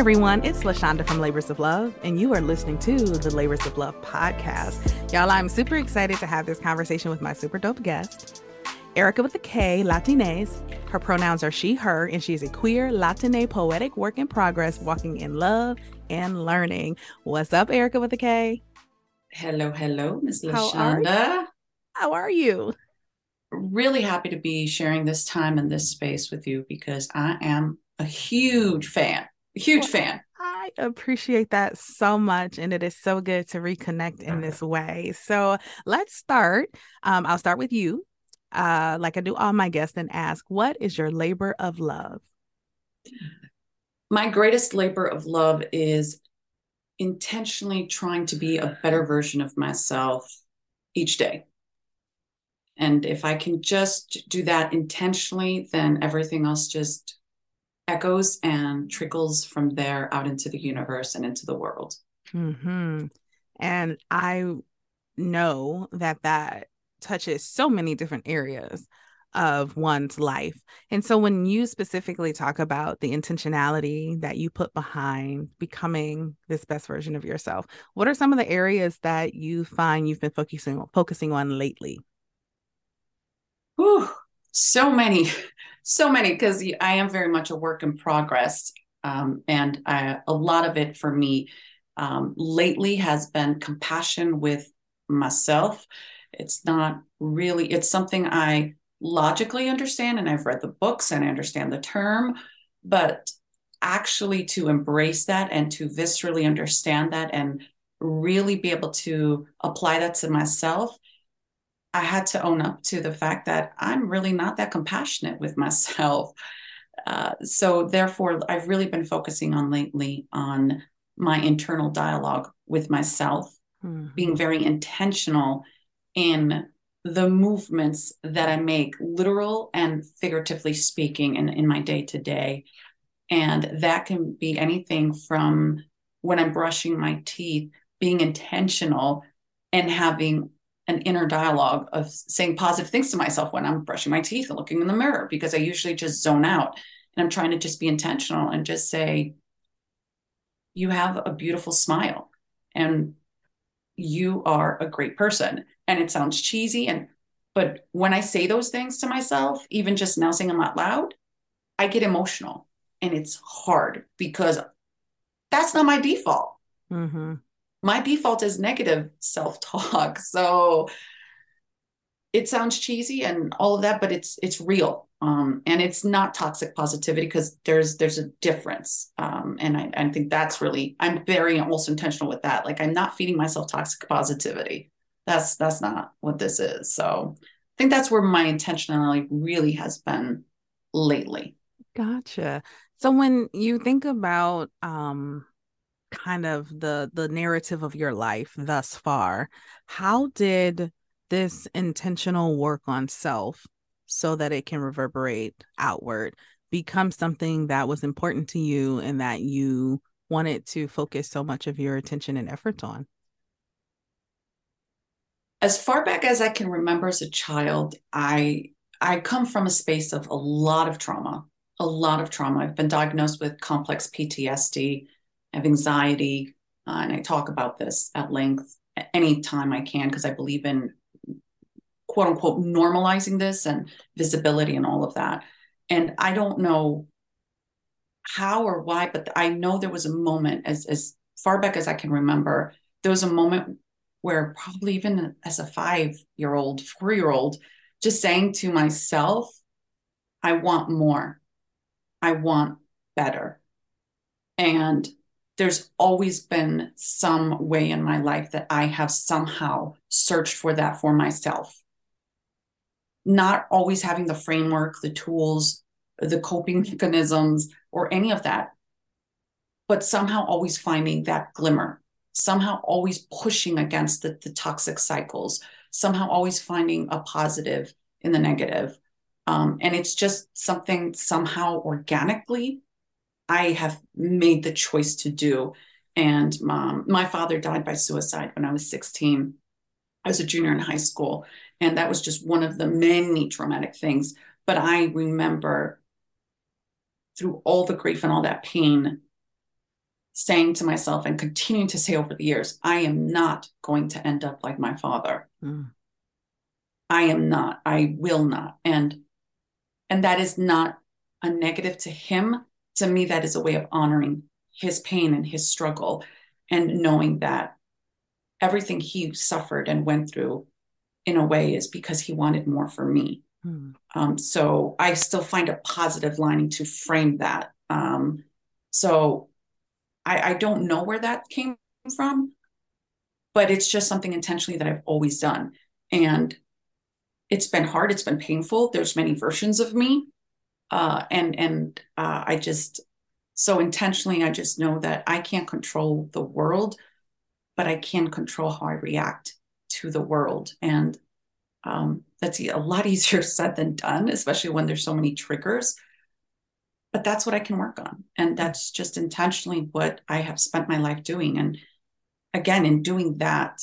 Everyone, it's LaShanda from Labors of Love, and you are listening to the Labors of Love podcast. Y'all, I'm super excited to have this conversation with my super dope guest, Erika with a K, Latines. Her pronouns are she, her, and she is a queer Latine poetic work in progress, walking in love and learning. What's up, Erika with a K? Hello, hello, Miss LaShanda. How, How are you? Really happy to be sharing this time and this space with you because I am a huge fan Huge well, fan. I appreciate that so much. And it is so good to reconnect in this way. So let's start. Um, I'll start with you, uh, like I do all my guests, and ask what is your labor of love? My greatest labor of love is intentionally trying to be a better version of myself each day. And if I can just do that intentionally, then everything else just echoes and trickles from there out into the universe and into the world. Mm-hmm. And I know that that touches so many different areas of one's life. And so when you specifically talk about the intentionality that you put behind becoming this best version of yourself, what are some of the areas that you find you've been focusing focusing on lately? Whew, so many so many because I am very much a work in progress. Um, and I, a lot of it for me um, lately has been compassion with myself. It's not really, it's something I logically understand and I've read the books and I understand the term, but actually to embrace that and to viscerally understand that and really be able to apply that to myself I had to own up to the fact that I'm really not that compassionate with myself. Uh, so therefore, I've really been focusing on lately on my internal dialogue with myself, mm-hmm. being very intentional in the movements that I make, literal and figuratively speaking, in, in my day to day. And that can be anything from when I'm brushing my teeth, being intentional and having an inner dialogue of saying positive things to myself when I'm brushing my teeth and looking in the mirror because I usually just zone out and I'm trying to just be intentional and just say, You have a beautiful smile and you are a great person. And it sounds cheesy. And but when I say those things to myself, even just now saying them out loud, I get emotional and it's hard because that's not my default. Mm-hmm my default is negative self-talk. So it sounds cheesy and all of that but it's it's real. Um, and it's not toxic positivity because there's there's a difference. Um, and I, I think that's really i'm very also intentional with that. Like i'm not feeding myself toxic positivity. That's that's not what this is. So i think that's where my intentionality really has been lately. Gotcha. So when you think about um kind of the the narrative of your life thus far how did this intentional work on self so that it can reverberate outward become something that was important to you and that you wanted to focus so much of your attention and efforts on? As far back as i can remember as a child i i come from a space of a lot of trauma a lot of trauma. I've been diagnosed with complex ptsd have anxiety, uh, and I talk about this at length any time I can because I believe in quote unquote normalizing this and visibility and all of that. And I don't know how or why, but I know there was a moment as as far back as I can remember, there was a moment where probably even as a five year old, four year old, just saying to myself, I want more. I want better. And there's always been some way in my life that I have somehow searched for that for myself. Not always having the framework, the tools, the coping mechanisms, or any of that, but somehow always finding that glimmer, somehow always pushing against the, the toxic cycles, somehow always finding a positive in the negative. Um, and it's just something somehow organically I have made the choice to do. And mom, my father died by suicide when I was 16. I was a junior in high school. And that was just one of the many traumatic things. But I remember through all the grief and all that pain, saying to myself and continuing to say over the years, I am not going to end up like my father. Mm. I am not. I will not. And and that is not a negative to him to me, that is a way of honoring his pain and his struggle and knowing that everything he suffered and went through in a way is because he wanted more for me. Hmm. Um, so I still find a positive lining to frame that. Um, so I, I don't know where that came from, but it's just something intentionally that I've always done. And it's been hard, it's been painful. There's many versions of me uh, and and uh, I just so intentionally I just know that I can't control the world, but I can control how I react to the world, and um, that's a lot easier said than done, especially when there's so many triggers. But that's what I can work on, and that's just intentionally what I have spent my life doing. And again, in doing that,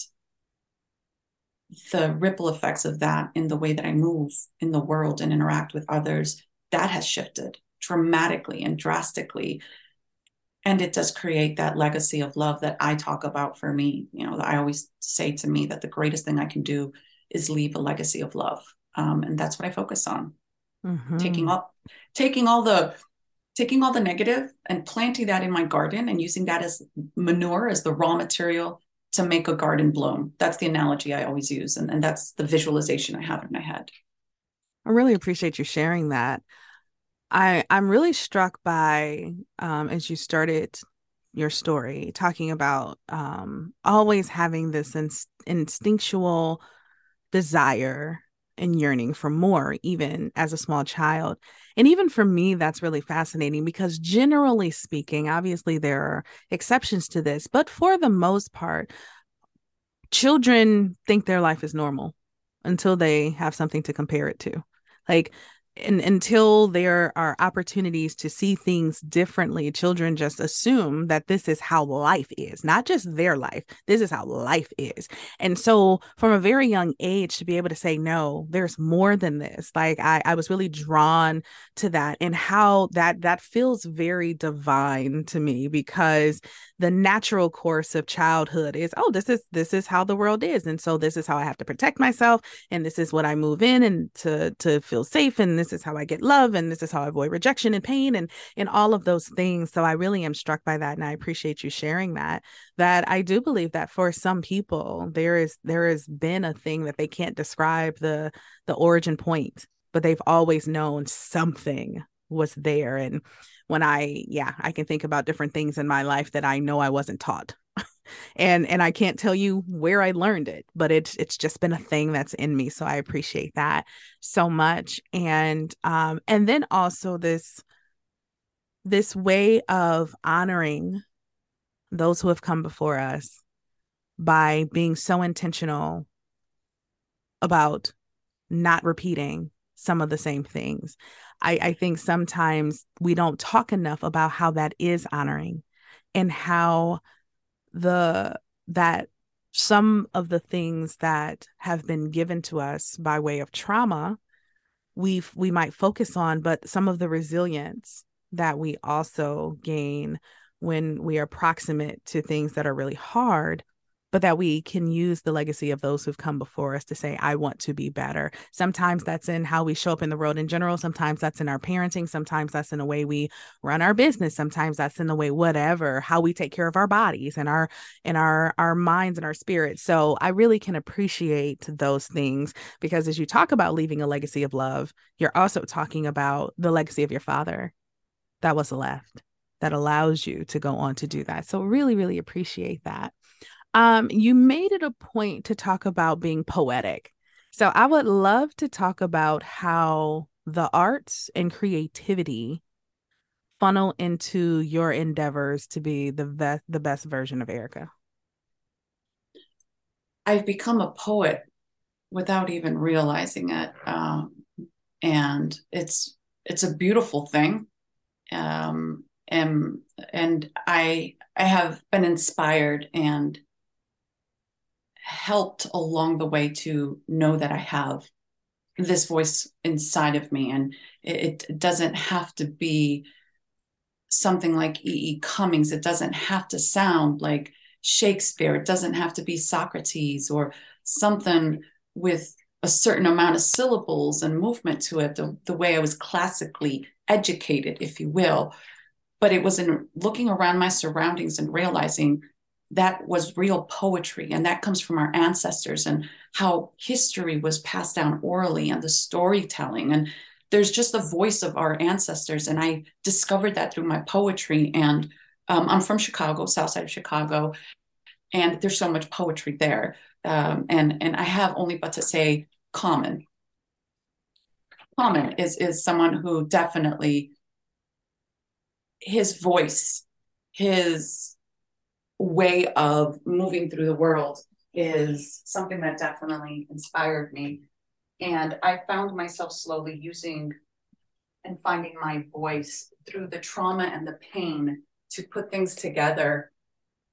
the ripple effects of that in the way that I move in the world and interact with others that has shifted dramatically and drastically. And it does create that legacy of love that i talk about for me. You know i always say to me that the greatest thing i can do is leave a legacy of love. Um, and that's what i focus on. Mm-hmm. taking all taking all the taking all the negative and planting that in my garden and using that as manure as the raw material to make a garden bloom. That's the analogy i always use. And, and that's the visualization i have in my head I really appreciate you sharing that. I I'm really struck by um, as you started your story talking about um, always having this inst- instinctual desire and yearning for more even as a small child and even for me that's really fascinating because generally speaking obviously there are exceptions to this but for the most part children think their life is normal until they have something to compare it to like and until there are opportunities to see things differently, children just assume that this is how life is, not just their life. This is how life is. And so, from a very young age, to be able to say, no, there's more than this, like I, I was really drawn to that and how that that feels very divine to me because the natural course of childhood is, oh, this is this is how the world is. And so this is how I have to protect myself. And this is what I move in and to to feel safe. And this is how I get love and this is how I avoid rejection and pain and and all of those things. So I really am struck by that and I appreciate you sharing that. That I do believe that for some people there is there has been a thing that they can't describe the the origin point, but they've always known something was there and when I yeah, I can think about different things in my life that I know I wasn't taught and and I can't tell you where I learned it, but it's it's just been a thing that's in me. So I appreciate that so much. And um and then also this this way of honoring those who have come before us by being so intentional about not repeating some of the same things. I, I think sometimes we don't talk enough about how that is honoring and how the that some of the things that have been given to us by way of trauma we we might focus on but some of the resilience that we also gain when we are proximate to things that are really hard but that we can use the legacy of those who've come before us to say, I want to be better. Sometimes that's in how we show up in the world in general. Sometimes that's in our parenting. Sometimes that's in the way we run our business. Sometimes that's in the way, whatever, how we take care of our bodies and our and our our minds and our spirits. So I really can appreciate those things because as you talk about leaving a legacy of love, you're also talking about the legacy of your father that was left. that allows you to go on to do that. So really, really appreciate that. Um, you made it a point to talk about being poetic. So I would love to talk about how the arts and creativity funnel into your endeavors to be the best the best version of Erika. I've become a poet without even realizing it, um, and it's it's a beautiful thing. Um, and and I I have been inspired and helped along the way to know that I have this voice inside of me and it, it doesn't have to be something like E. E. Cummings it doesn't have to sound like Shakespeare it doesn't have to be Socrates or something with a certain amount of syllables and movement to it the, the way I was classically educated if you will but it was in looking around my surroundings and realizing that was real poetry and that comes from our ancestors and how history was passed down orally and the storytelling. And there's just the voice of our ancestors and i discovered that through my poetry. And um, i'm from chicago south side of chicago and there's so much poetry there um, and and i have only but to say common. Common is is someone who definitely his voice his way of moving through the world is something that definitely inspired me. And I found myself slowly using and finding my voice through the trauma and the pain to put things together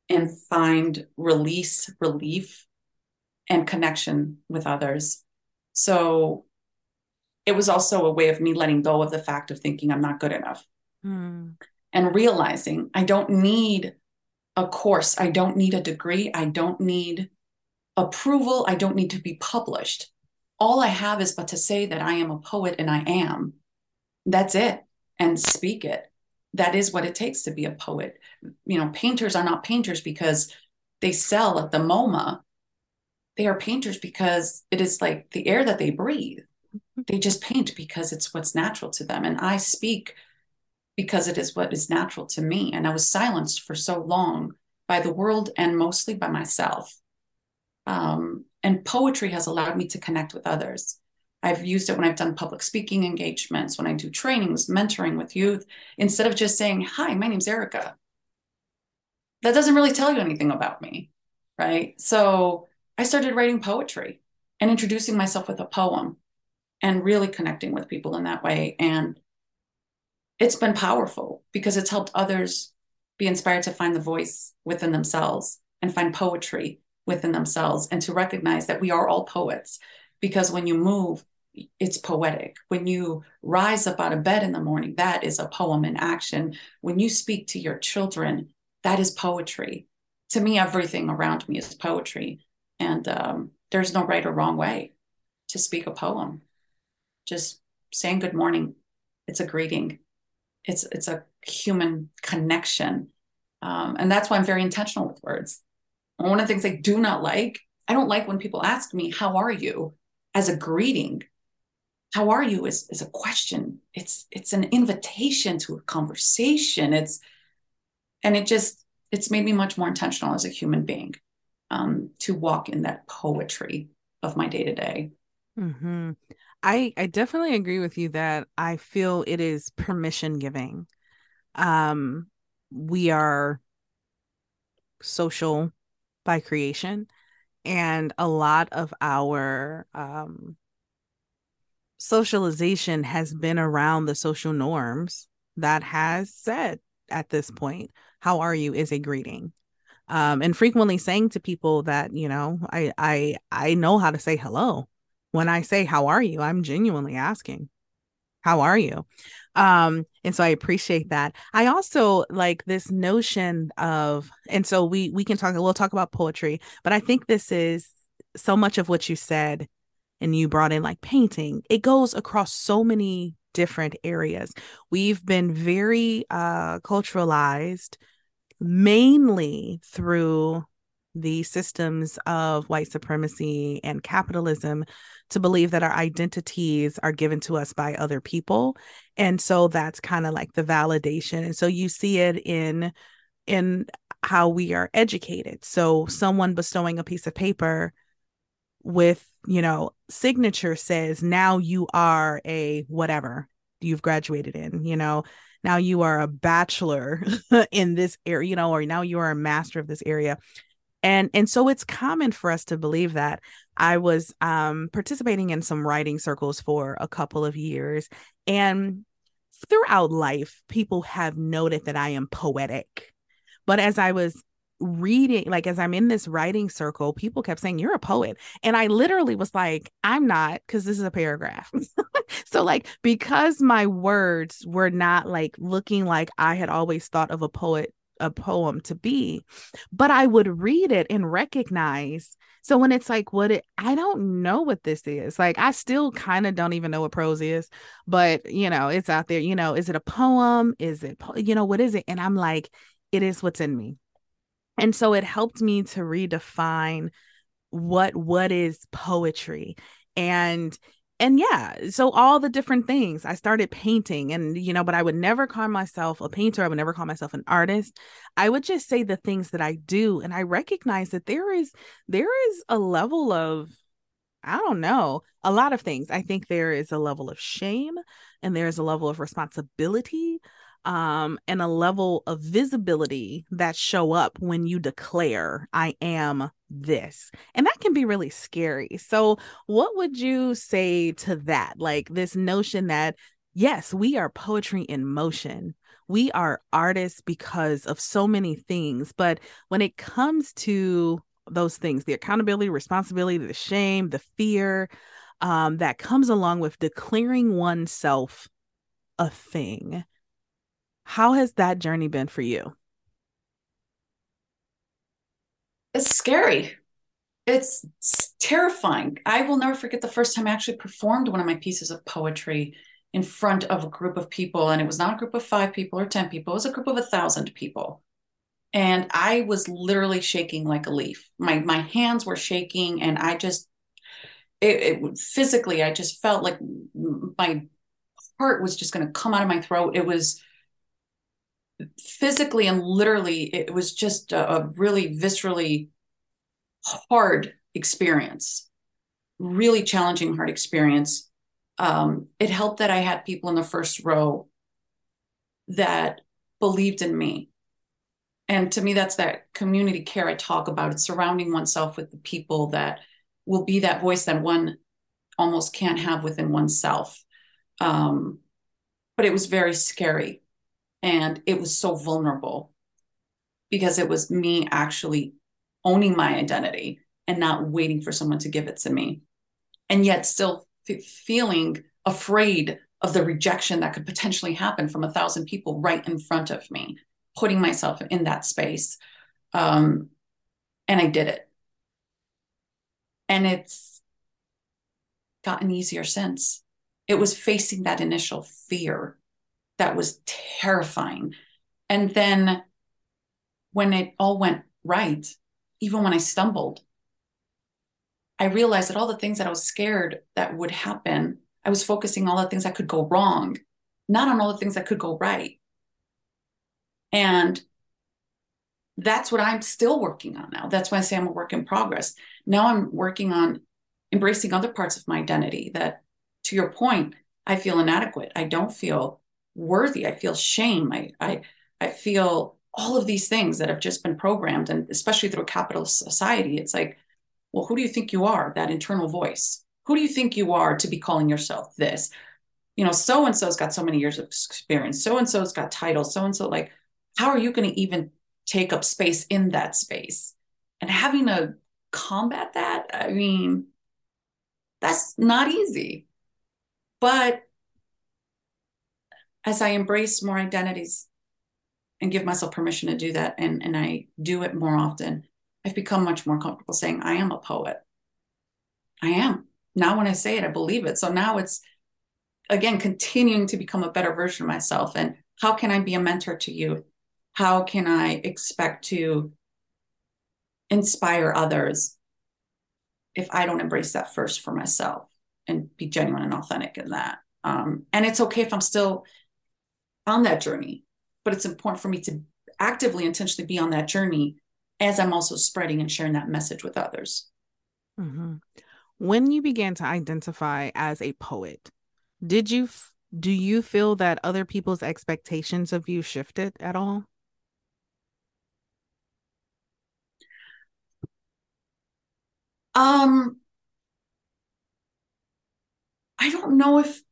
and find release, relief, and connection with others. So it was also a way of me letting go of the fact of thinking I'm not good enough mm. and realizing I don't need a course. I don't need a degree. I don't need approval. I don't need to be published. All I have is but to say that I am a poet and I am. That's it. And speak it. That is what it takes to be a poet. You know, painters are not painters because they sell at the MoMA. They are painters because it is like the air that they breathe. Mm-hmm. They just paint because it's what's natural to them. And I speak because it is what is natural to me. And I was silenced for so long by the world and mostly by myself. Um, and poetry has allowed me to connect with others. I've used it when I've done public speaking engagements, when I do trainings, mentoring with youth, instead of just saying, Hi, my name's Erika. That doesn't really tell you anything about me, right? So I started writing poetry and introducing myself with a poem and really connecting with people in that way. And it's been powerful because it's helped others be inspired to find the voice within themselves and find poetry within themselves and to recognize that we are all poets because when you move it's poetic. When you rise up out of bed in the morning that is a poem in action. When you speak to your children that is poetry. To me everything around me is poetry. And um, there's no right or wrong way to speak a poem. Just saying good morning it's a greeting it's it's a human connection. Um, and that's why i'm very intentional with words. One of the things i do not like i don't like when people ask me how are you? as a greeting. How are you? is, is a question. It's it's an invitation to a conversation. It's and it just it's made me much more intentional as a human being um, to walk in that poetry of my day to day I I definitely agree with you that I feel it is permission giving. Um we are social by creation and a lot of our um socialization has been around the social norms that has said at this point how are you? is a greeting. Um and frequently saying to people that you know i i i know how to say hello when I say, How are you? I'm genuinely asking, How are you? Um, and so I appreciate that. I also like this notion of, and so we we can talk, we'll talk about poetry, but I think this is so much of what you said and you brought in like painting, it goes across so many different areas. We've been very uh culturalized mainly through the systems of white supremacy and capitalism to believe that our identities are given to us by other people. And so that's kind of like the validation. And so you see it in in how we are educated. So someone bestowing a piece of paper with you know signature says now you are a whatever you've graduated in you know? Now you are a bachelor in this area you know or now you are a master of this area and and so it's common for us to believe that. I was um participating in some writing circles for a couple of years and throughout life people have noted that i am poetic. But as i was reading like as i'm in this writing circle people kept saying you're a poet. And i literally was like i'm not because this is a paragraph. So like because my words were not like looking like i had always thought of a poet a poem to be but i would read it and recognize. So when it's like what it i don't know what this is. Like i still kind of don't even know what prose is but you know it's out there you know is it a poem? Is it you know what is it? And i'm like it is what's in me. And so it helped me to redefine what what is poetry. And and yeah, so all the different things. I started painting and you know, but I would never call myself a painter. I would never call myself an artist. I would just say the things that I do and I recognize that there is there is a level of I don't know, a lot of things. I think there is a level of shame and there is a level of responsibility um, and a level of visibility that show up when you declare, I am this. And that can be really scary. So, what would you say to that? Like this notion that, yes, we are poetry in motion. We are artists because of so many things. But when it comes to those things, the accountability, responsibility, the shame, the fear um, that comes along with declaring oneself a thing, how has that journey been for you? It's scary. It's terrifying. I will never forget the first time I actually performed one of my pieces of poetry in front of a group of people. And it was not a group of five people or 10 people, it was a group of a thousand people. And I was literally shaking like a leaf. My my hands were shaking, and I just it, it physically, I just felt like my heart was just going to come out of my throat. It was physically and literally, it was just a, a really viscerally hard experience, really challenging, hard experience. Um, it helped that I had people in the first row that believed in me. And to me, that's that community care I talk about. It's surrounding oneself with the people that will be that voice that one almost can't have within oneself. Um, but it was very scary and it was so vulnerable because it was me actually owning my identity and not waiting for someone to give it to me. And yet still f- feeling afraid of the rejection that could potentially happen from a thousand people right in front of me, putting myself in that space. Um, and I did it. And it's gotten easier since. It was facing that initial fear that was terrifying. And then when it all went right, even when I stumbled, I realized that all the things that I was scared that would happen, I was focusing all the things that could go wrong, not on all the things that could go right. And that's what I'm still working on now. That's why I say I'm a work in progress. Now I'm working on embracing other parts of my identity that, to your point, I feel inadequate. I don't feel worthy. I feel shame. I I I feel all of these things that have just been programmed, and especially through a capitalist society, it's like, well, who do you think you are? That internal voice. Who do you think you are to be calling yourself this? You know, so and so's got so many years of experience. So and so's got titles. So and so, like, how are you going to even take up space in that space? And having to combat that, I mean, that's not easy. But as I embrace more identities and give myself permission to do that, and, and I do it more often, I've become much more comfortable saying, I am a poet. I am. Now, when I say it, I believe it. So now it's, again, continuing to become a better version of myself. And how can I be a mentor to you? How can I expect to inspire others if I don't embrace that first for myself and be genuine and authentic in that. Um, and it's okay if I'm still on that journey, but it's important for me to actively, intentionally be on that journey as I'm also spreading and sharing that message with others. Mm-hmm. When you began to identify as a poet, did you do you feel that other people's expectations of you shifted at all? Um, I don't know if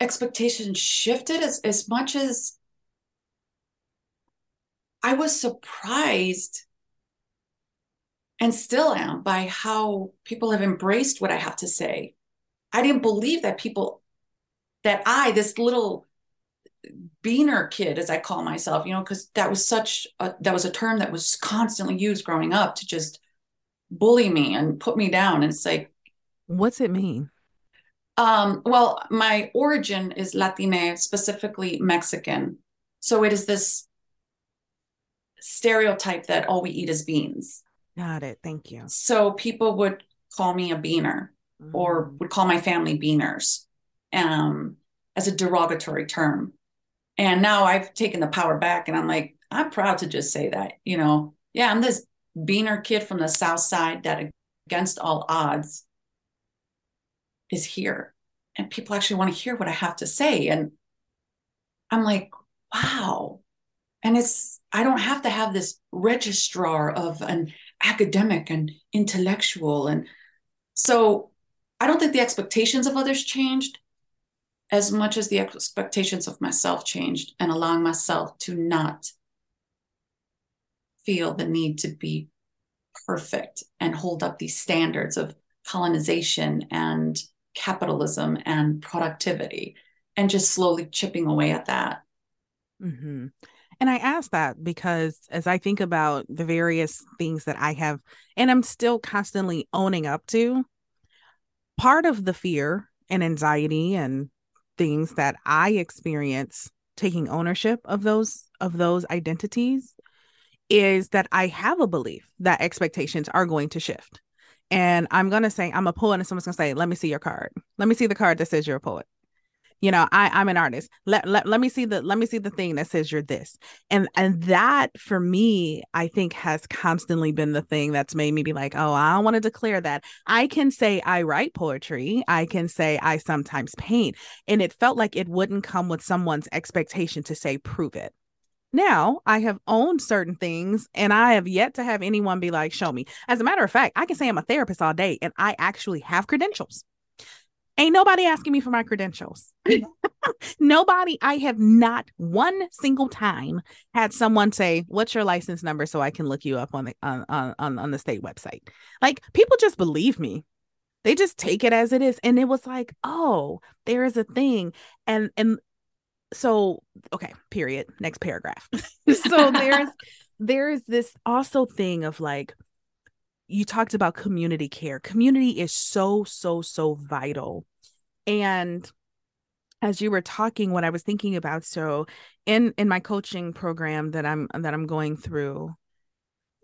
expectations shifted as, as much as I was surprised and still am by how people have embraced what I have to say. I didn't believe that people, that I, this little beaner kid, as I call myself, you know, because that was such a, that was a term that was constantly used growing up to just bully me and put me down. And it's like, what's it mean? Um, well, my origin is Latina, specifically Mexican. So it is this stereotype that all we eat is beans. Got it. Thank you. So people would call me a beaner mm. or would call my family beaners um, as a derogatory term. And now I've taken the power back and I'm like, I'm proud to just say that, you know, yeah, I'm this beaner kid from the South Side that against all odds is here and people actually want to hear what I have to say. And I'm like, wow. And it's, I don't have to have this registrar of an academic and intellectual. And so I don't think the expectations of others changed as much as the expectations of myself changed and allowing myself to not feel the need to be perfect and hold up these standards of colonization and capitalism and productivity and just slowly chipping away at that. Mm-hmm. And I ask that because as I think about the various things that I have, and I'm still constantly owning up to, part of the fear and anxiety and things that I experience taking ownership of those of those identities is that I have a belief that expectations are going to shift and I'm gonna say I'm a poet, and someone's gonna say, "Let me see your card. Let me see the card that says you're a poet." You know, I I'm an artist. Let, let let me see the let me see the thing that says you're this. And and that for me, I think has constantly been the thing that's made me be like, oh, I want to declare that. I can say I write poetry. I can say I sometimes paint. And it felt like it wouldn't come with someone's expectation to say, prove it. Now I have owned certain things and I have yet to have anyone be like, show me. As a matter of fact, I can say I'm a therapist all day and I actually have credentials. Ain't nobody asking me for my credentials. nobody, I have not one single time had someone say, What's your license number so I can look you up on the on, on, on the state website? Like people just believe me they just take it as it is and it was like oh there is a thing and and so okay period. Next paragraph. So there's there's this also thing of like you talked about community care. Community is so so so vital. And as you were talking what i was thinking about so in in my coaching program that i'm that i'm going through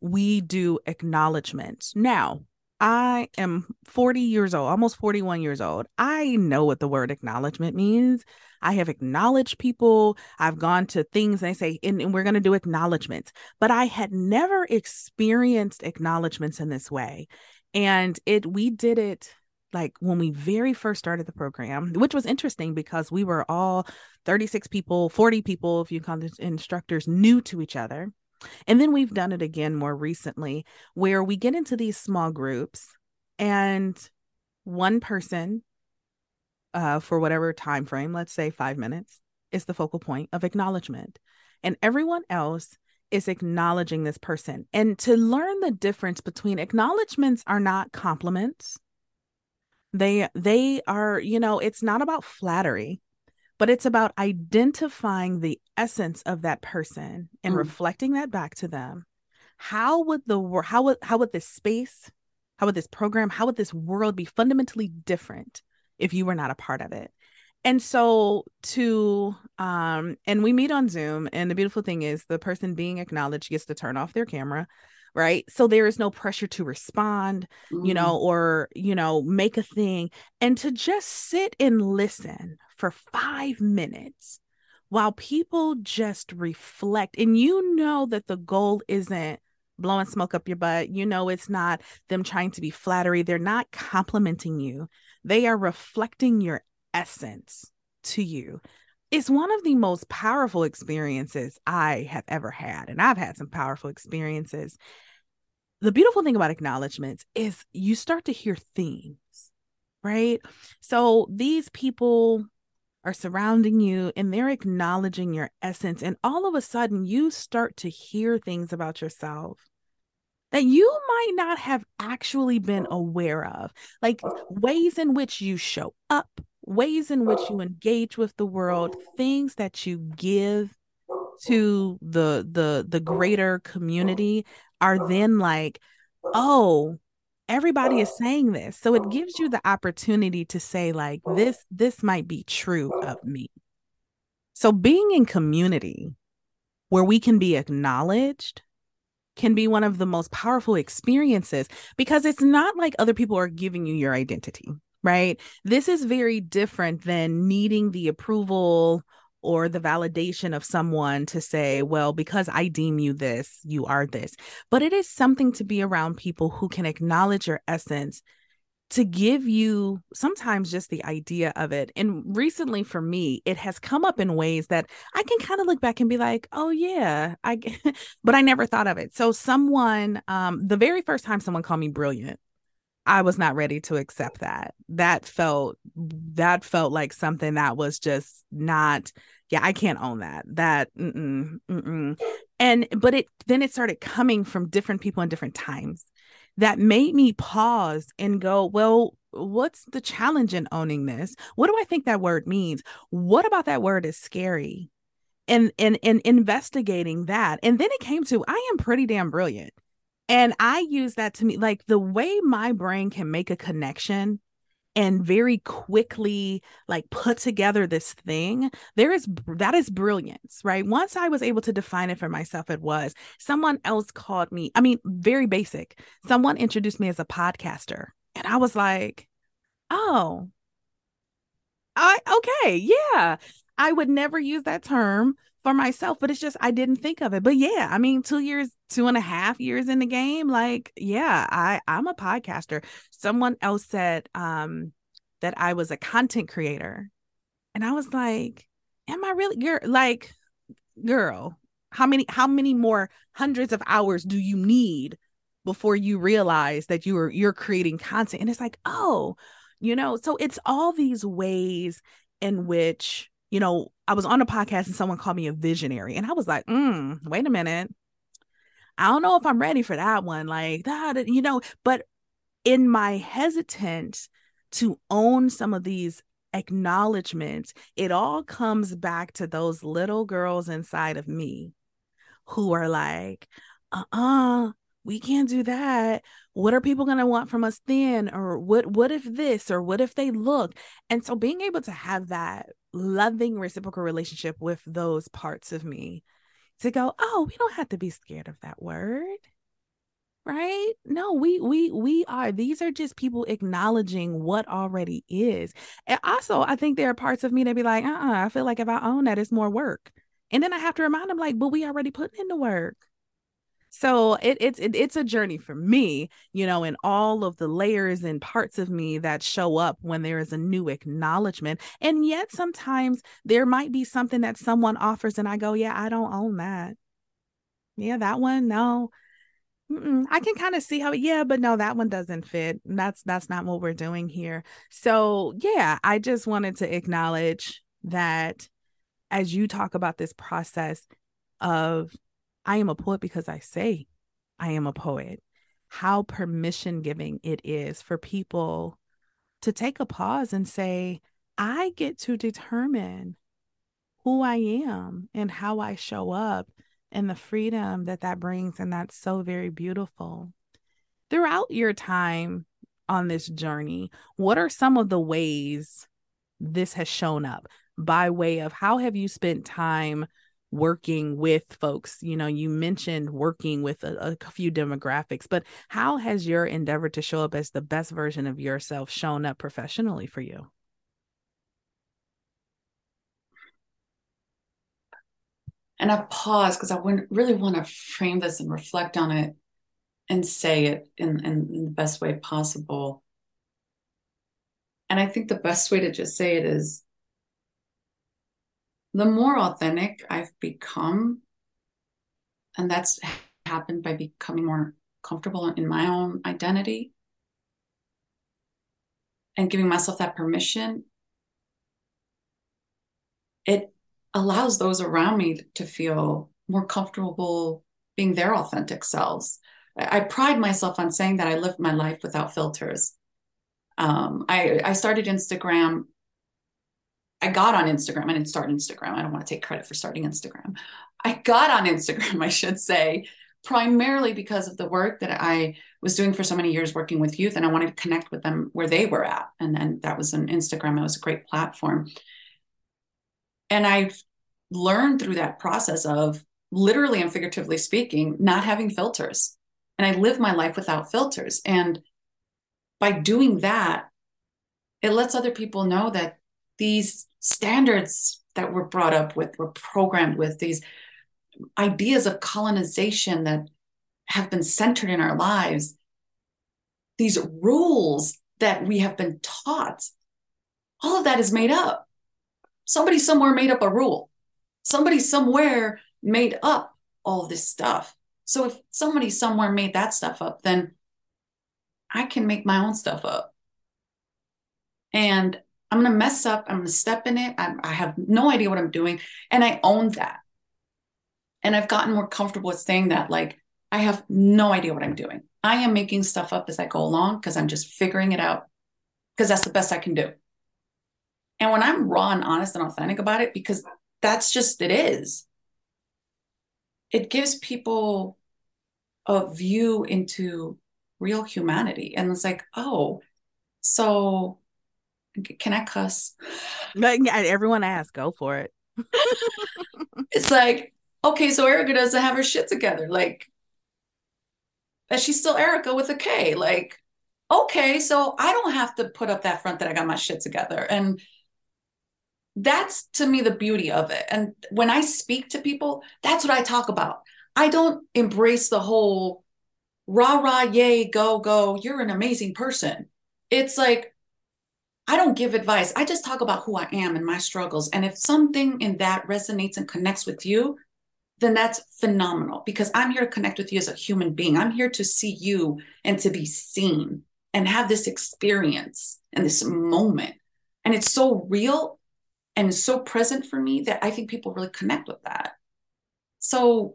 we do acknowledgement. Now I am 40 years old, almost 41 years old. I know what the word acknowledgement means. I have acknowledged people. I've gone to things and they say, and, and we're going to do acknowledgments, but I had never experienced acknowledgments in this way. And it, we did it like when we very first started the program, which was interesting because we were all 36 people, 40 people, if you count instructors, new to each other. And then we've done it again more recently where we get into these small groups and one person uh, for whatever time frame, let's say 5 minutes, is the focal point of acknowledgement. And everyone else is acknowledging this person. And to learn the difference between acknowledgments are not compliments. They they are, you know, it's not about flattery but it's about identifying the essence of that person and mm. reflecting that back to them. How would the world how would how would this space how would this program how would this world be fundamentally different if you were not a part of it? And so to um and we meet on zoom and the beautiful thing is the person being acknowledged gets to turn off their camera right? So there is no pressure to respond, mm-hmm. you know, or, you know, make a thing and to just sit and listen for five minutes while people just reflect. And you know that the goal isn't blowing smoke up your butt. You know, it's not them trying to be flattery. They're not complimenting you, they are reflecting your essence to you. It's one of the most powerful experiences I have ever had. And I've had some powerful experiences. The beautiful thing about acknowledgments is you start to hear themes, right? So these people are surrounding you and they're acknowledging your essence. And all of a sudden, you start to hear things about yourself that you might not have actually been aware of, like ways in which you show up, ways in which uh. you engage with the world, things that you give to the the the greater community are then like, oh, everybody is saying this. So it gives you the opportunity to say like this this might be true of me. So being in community where we can be acknowledged can be one of the most powerful experiences because it's not like other people are giving you your identity, right? This is very different than needing the approval or the validation of someone to say, well, because I deem you this, you are this. But it is something to be around people who can acknowledge your essence to give you sometimes just the idea of it. And recently for me, it has come up in ways that I can kind of look back and be like, oh yeah, I but I never thought of it. So someone um the very first time someone called me brilliant, I was not ready to accept that. That felt that felt like something that was just not yeah, I can't own that. That mm-mm, mm-mm. and but it then it started coming from different people in different times that made me pause and go, well, what's the challenge in owning this? What do I think that word means? What about that word is scary? And and and investigating that. And then it came to I am pretty damn brilliant. And I use that to me like the way my brain can make a connection and very quickly like put together this thing there is that is brilliance right? Once i was able to define it for myself it was. Someone else called me i mean very basic. Someone introduced me as a podcaster and i was like oh i okay yeah. I would never use that term for myself, but it's just I didn't think of it. But yeah, I mean, two years, two and a half years in the game, like, yeah, I I'm a podcaster. Someone else said um that I was a content creator. And I was like, am I really girl like girl, how many how many more hundreds of hours do you need before you realize that you are you're creating content? And it's like, oh, you know, so it's all these ways in which you know, I was on a podcast and someone called me a visionary. And I was like, mm, wait a minute. I don't know if I'm ready for that one. Like that, you know, but in my hesitance to own some of these acknowledgments, it all comes back to those little girls inside of me who are like, uh uh-uh, uh we can't do that what are people going to want from us then or what what if this or what if they look and so being able to have that loving reciprocal relationship with those parts of me to go oh we don't have to be scared of that word. Right? No we we we are. These are just people acknowledging what already is. And also i think there are parts of me that be like uh-uh i feel like if i own that it's more work. And then i have to remind them like but we already put in the work so it, it's it, it's a journey for me you know and all of the layers and parts of me that show up when there is a new acknowledgement and yet sometimes there might be something that someone offers and i go yeah i don't own that yeah that one no Mm-mm. I can kind of see how, yeah, but no, that one doesn't fit. That's that's not what we're doing here. So yeah, I just wanted to acknowledge that as you talk about this process of I am a poet because I say I am a poet. How permission giving it is for people to take a pause and say, I get to determine who I am and how I show up and the freedom that that brings. And that's so very beautiful. Throughout your time on this journey, what are some of the ways this has shown up by way of how have you spent time working with folks. You know you mentioned working with a, a, few demographics but how has your endeavor to show up as the best version of yourself shown up professionally for you? And i pause because i wouldn't really want to frame this and reflect on it and say it in, in, in the best way possible. And i think the best way to just say it is the more authentic I've become, and that's happened by becoming more comfortable in my own identity and giving myself that permission, it allows those around me to feel more comfortable being their authentic selves. I pride myself on saying that I live my life without filters. Um, I, I started Instagram I got on Instagram. I didn't start Instagram. I don't want to take credit for starting Instagram. I got on Instagram, I should say, primarily because of the work that I was doing for so many years working with youth. And I wanted to connect with them where they were at. And then that was on Instagram. It was a great platform. And I've learned through that process of literally and figuratively speaking, not having filters. And I live my life without filters. And by doing that, it lets other people know that these standards that we're brought up with, we're programmed with, these ideas of colonization that have been centered in our lives, these rules that we have been taught, all of that is made up. Somebody somewhere made up a rule. Somebody somewhere made up all this stuff. So if somebody somewhere made that stuff up, then I can make my own stuff up. And I'm going to mess up. I'm going to step in it. I, I have no idea what I'm doing. And I own that. And I've gotten more comfortable with saying that, like, I have no idea what I'm doing. I am making stuff up as I go along because I'm just figuring it out because that's the best I can do. And when I'm raw and honest and authentic about it, because that's just it is, it gives people a view into real humanity. And it's like, oh, so can I cuss? Everyone asks, go for it. it's like, okay, so Erika doesn't have her shit together. Like, and she's still Erika with a K. Like, okay, so I don't have to put up that front that I got my shit together. And that's to me the beauty of it. And when I speak to people, that's what I talk about. I don't embrace the whole rah rah, yay, go, go, you're an amazing person. It's like, I don't give advice. I just talk about who I am and my struggles. And if something in that resonates and connects with you, then that's phenomenal because I'm here to connect with you as a human being. I'm here to see you and to be seen and have this experience and this moment. And it's so real and so present for me that I think people really connect with that. So,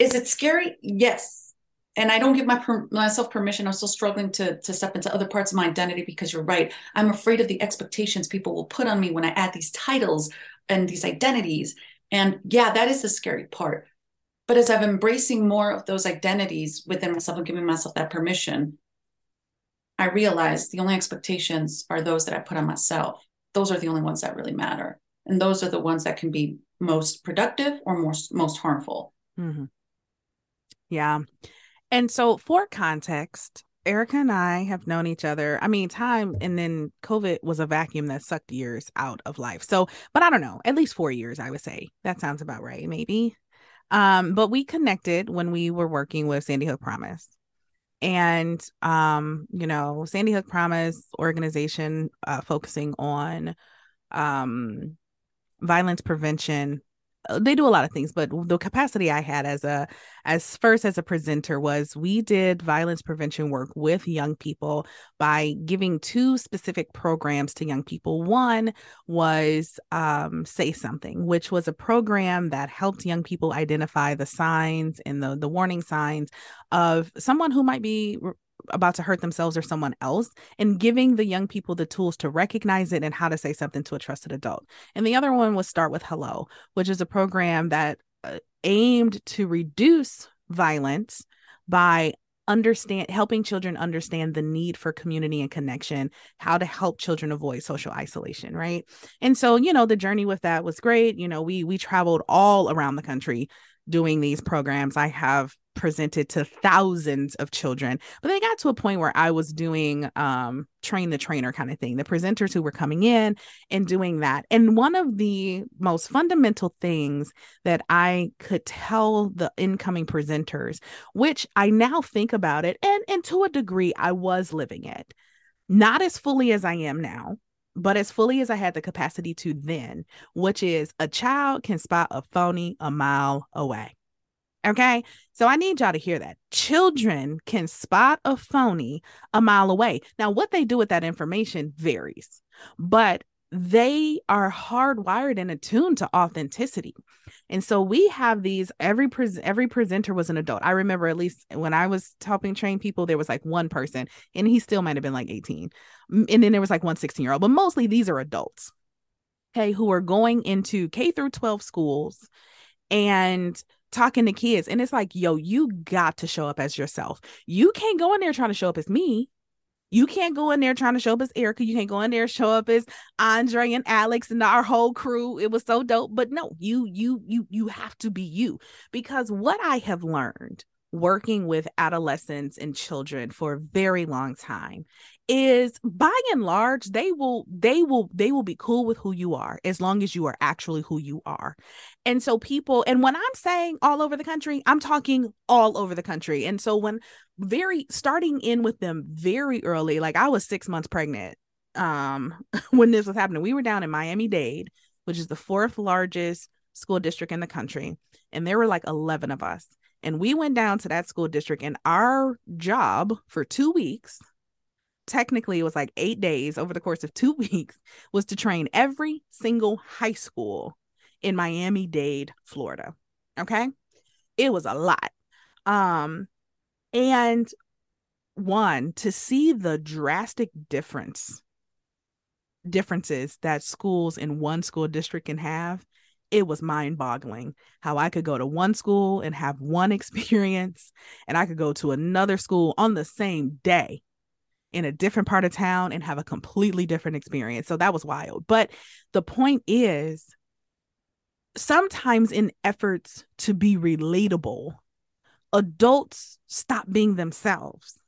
is it scary? Yes and I don't give my per- myself permission. I'm still struggling to to step into other parts of my identity because you're right. I'm afraid of the expectations people will put on me when I add these titles and these identities. And yeah, that is the scary part. But as I'm embracing more of those identities within myself and giving myself that permission, I realize the only expectations are those that I put on myself. Those are the only ones that really matter. And those are the ones that can be most productive or most most harmful. Mm-hmm. Yeah. And so, for context, Erika and I have known each other. I mean, time and then COVID was a vacuum that sucked years out of life. So, but I don't know, at least four years, I would say. That sounds about right, maybe. Um, but we connected when we were working with Sandy Hook Promise. And um, you know, Sandy Hook Promise organization uh focusing on um violence prevention they do a lot of things but the capacity i had as a as first as a presenter was we did violence prevention work with young people by giving two specific programs to young people. One was um, say something which was a program that helped young people identify the signs and the the warning signs of someone who might be about to hurt themselves or someone else and giving the young people the tools to recognize it and how to say something to a trusted adult. And the other one was Start with Hello, which is a program that uh, aimed to reduce violence by understand helping children understand the need for community and connection how to help children avoid social isolation right and so you know the journey with that was great you know we we traveled all around the country doing these programs i have presented to thousands of children. But they got to a point where i was doing um train the trainer kind of thing. The presenters who were coming in and doing that. And one of the most fundamental things that i could tell the incoming presenters which i now think about it and and to a degree i was living it not as fully as i am now but as fully as I had the capacity to then, which is a child can spot a phony a mile away. Okay. So I need y'all to hear that. Children can spot a phony a mile away. Now, what they do with that information varies, but they are hardwired and attuned to authenticity. And so we have these every pre- every presenter was an adult. I remember at least when I was helping train people there was like one person and he still might have been like 18. And then there was like one 16-year-old, but mostly these are adults. Okay, who are going into K through 12 schools and talking to kids. And it's like, yo, you got to show up as yourself. You can't go in there trying to show up as me. You can't go in there trying to show up as Erika. You can't go in there show up as Andre and Alex and our whole crew. It was so dope. But no, you you you you have to be you because what I have learned working with adolescents and children for a very long time is by and large they will they will they will be cool with who you are as long as you are actually who you are. And so people and when i'm saying all over the country i'm talking all over the country. And so when very starting in with them very early like i was 6 months pregnant um when this was happening. We were down in miami-dade which is the fourth largest school district in the country and there were like 11 of us. And we went down to that school district and our job for 2 weeks technically it was like eight days over the course of two weeks was to train every single high school in Miami Dade, Florida. Okay. It was a lot. Um, and one to see the drastic difference differences that schools in one school district can have it was mind boggling how I could go to one school and have one experience, and I could go to another school on the same day in a different part of town and have a completely different experience. So that was wild. But the point is, sometimes in efforts to be relatable, adults stop being themselves.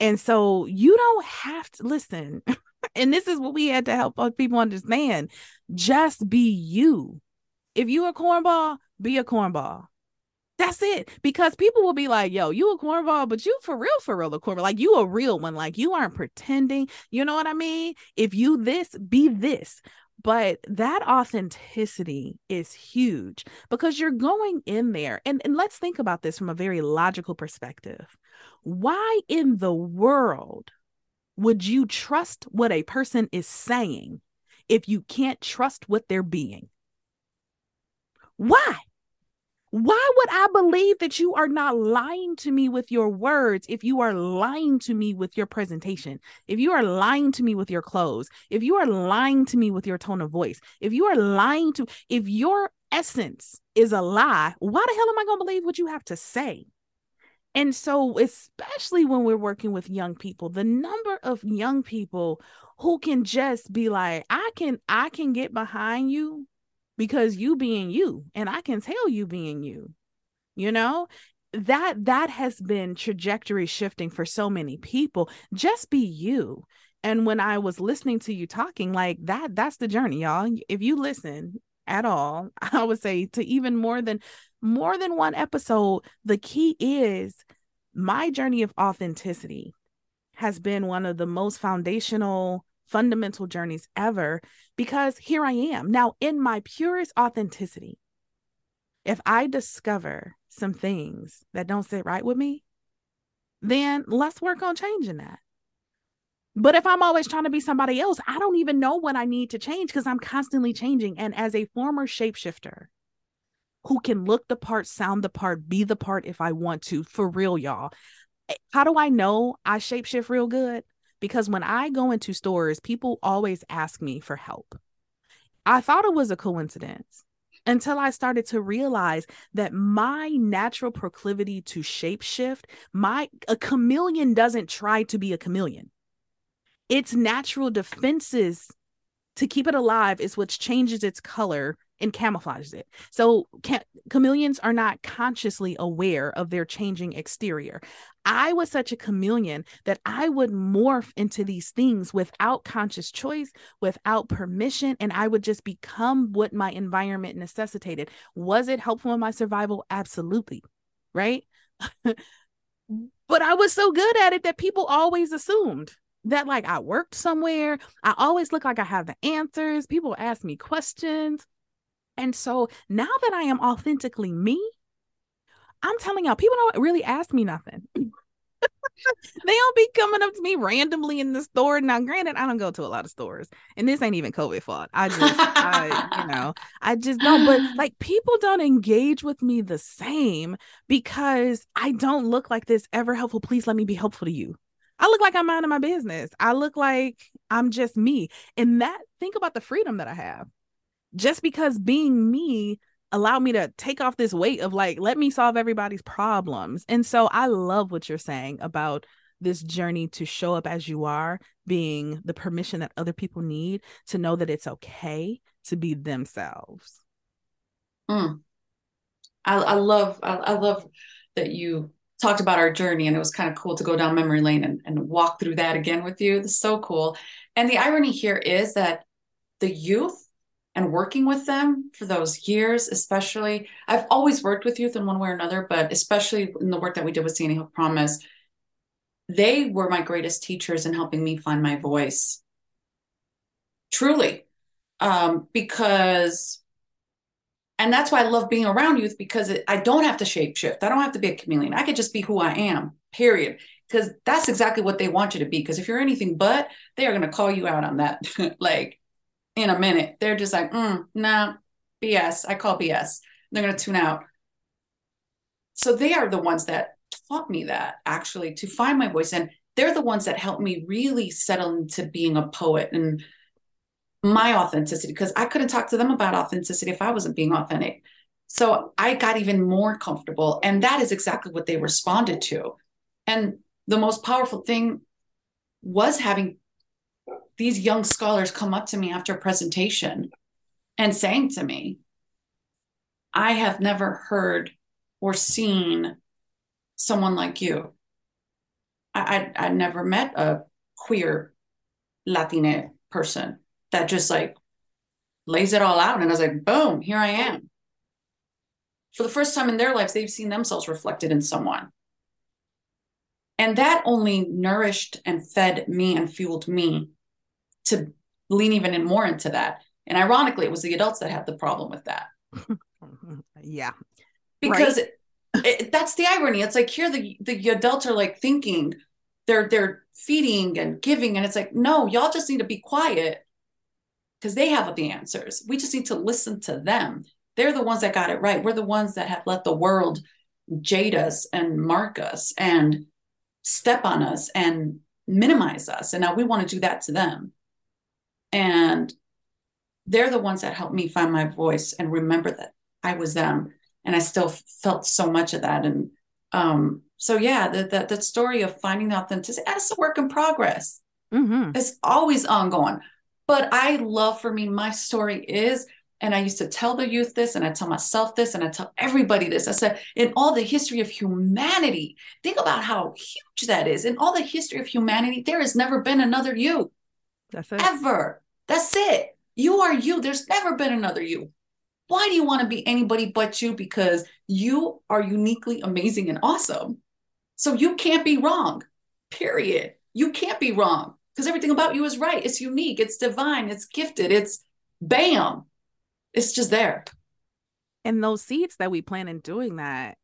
And so you don't have to listen. and this is what we had to help people understand. Just be you. If you a cornball, be a cornball. That's it. Because people will be like, yo, you a cornball, but you for real, for real, a cornball. Like you a real one. Like you aren't pretending. You know what I mean? If you this, be this. But that authenticity is huge because you're going in there. And, and let's think about this from a very logical perspective. Why in the world would you trust what a person is saying if you can't trust what they're being? Why? Why would I believe that you are not lying to me with your words if you are lying to me with your presentation? If you are lying to me with your clothes, if you are lying to me with your tone of voice, if you are lying to, if your essence is a lie, why the hell am I going to believe what you have to say? And so, especially when we're working with young people, the number of young people who can just be like, I can, I can get behind you because you being you and I can tell you being you. You know, that that has been trajectory shifting for so many people. Just be you. And when I was listening to you talking like that that's the journey, y'all. If you listen at all, I would say to even more than more than one episode, the key is my journey of authenticity has been one of the most foundational fundamental journeys ever because here I am now in my purest authenticity. If I discover some things that don't sit right with me, then let's work on changing that. But if I'm always trying to be somebody else, I don't even know what I need to change because I'm constantly changing. And as a former shapeshifter who can look the part, sound the part, be the part if I want to, for real, y'all. Eh, how do I know I shapeshift real good? Because when I go into stores, people always ask me for help. I thought it was a coincidence until I started to realize that my natural proclivity to shapeshift, my a chameleon doesn't try to be a chameleon. Its natural defenses to keep it alive is what changes its color and camouflages it. So ca- chameleons are not consciously aware of their changing exterior. I was such a chameleon that I would morph into these things without conscious choice, without permission, and I would just become what my environment necessitated. Was it helpful in my survival? Absolutely. Right. but I was so good at it that people always assumed that like I worked somewhere. I always look like I have the answers. People ask me questions. And so now that I am authentically me, I'm telling y'all, people don't really ask me nothing. they don't be coming up to me randomly in the store. Now, granted, I don't go to a lot of stores, and this ain't even COVID fault. I just, I, you know, I just don't. But like, people don't engage with me the same because I don't look like this ever helpful. Please let me be helpful to you. I look like I'm minding my business. I look like I'm just me. And that, think about the freedom that I have just because being me allowed me to take off this weight of like let me solve everybody's problems. And so i love what you're saying about this journey to show up as you are being the permission that other people need to know that it's okay to be themselves. Mm. I, I love I, I love that you talked about our journey and it was kind of cool to go down memory lane and, and walk through that again with you. It's so cool. And the irony here is that the youth and working with them for those years, especially. I've always worked with youth in one way or another, but especially in the work that we did with Sandy Hook Promise, they were my greatest teachers in helping me find my voice. Truly. Um, because, and that's why I love being around youth because it, I don't have to shape shift. I don't have to be a chameleon. I could just be who I am, period because that's exactly what they want you to be. Because if you're anything but, they are going to call you out on that. like, in a minute. They're just like, mm, nah, BS. I call BS. They're going to tune out. So they are the ones that taught me that actually to find my voice. And they're the ones that helped me really settle into being a poet and my authenticity because I couldn't talk to them about authenticity if I wasn't being authentic. So I got even more comfortable. And that is exactly what they responded to. And the most powerful thing was having these young scholars come up to me after a presentation and saying to me, I have never heard or seen someone like you. I, I, I never met a queer Latina person that just like lays it all out. And I was like, boom, here I am. For the first time in their lives, they've seen themselves reflected in someone. And that only nourished and fed me and fueled me to lean even more into that. And ironically, it was the adults that had the problem with that. yeah. Because right? it, it, that's the irony. It's like here the the adults are like thinking they're they're feeding and giving and it's like no, y'all just need to be quiet because they have the answers. We just need to listen to them. They're the ones that got it right. We're the ones that have let the world jade us and mark us and step on us and minimize us. And now we want to do that to them. And they're the ones that helped me find my voice and remember that I was them. And I still felt so much of that. And um, so yeah, the, that the story of finding the authenticity, that's a work in progress. Mm-hmm. It's always ongoing. But I love for me, my story is, and I used to tell the youth this, and I tell myself this, and I tell everybody this. I said, in all the history of humanity, think about how huge that is. In all the history of humanity, there has never been another you. That's it. Ever. That's it. You are you. There's never been another you. Why do you want to be anybody but you? Because you are uniquely amazing and awesome. So you can't be wrong, period. You can't be wrong because everything about you is right. It's unique, it's divine, it's gifted, it's bam. It's just there. And those seeds that we plant in doing that,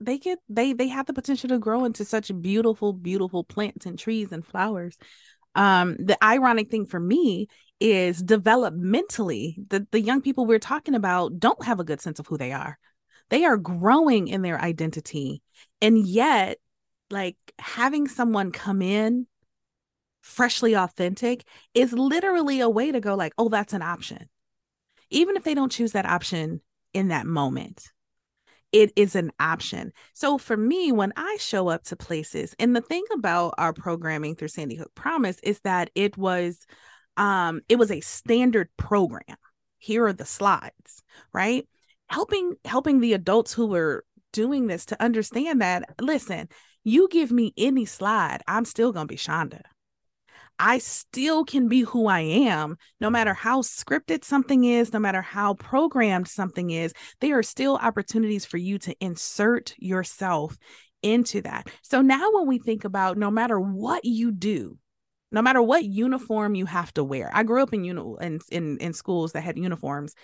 they get they they have the potential to grow into such beautiful, beautiful plants and trees and flowers um the ironic thing for me is developmentally the the young people we're talking about don't have a good sense of who they are. They are growing in their identity. And yet like having someone come in freshly authentic is literally a way to go like oh that's an option. Even if they don't choose that option in that moment it is an option. So for me, when I show up to places, and the thing about our programming through Sandy Hook Promise is that it was um it was a standard program. Here are the slides, right? Helping helping the adults who were doing this to understand that listen, you give me any slide, I'm still to be Shanda. I still can be who I am, no matter how scripted something is, no matter how programmed something is. There are still opportunities for you to insert yourself into that. So now, when we think about no matter what you do, no matter what uniform you have to wear, I grew up in uni- in, in in schools that had uniforms.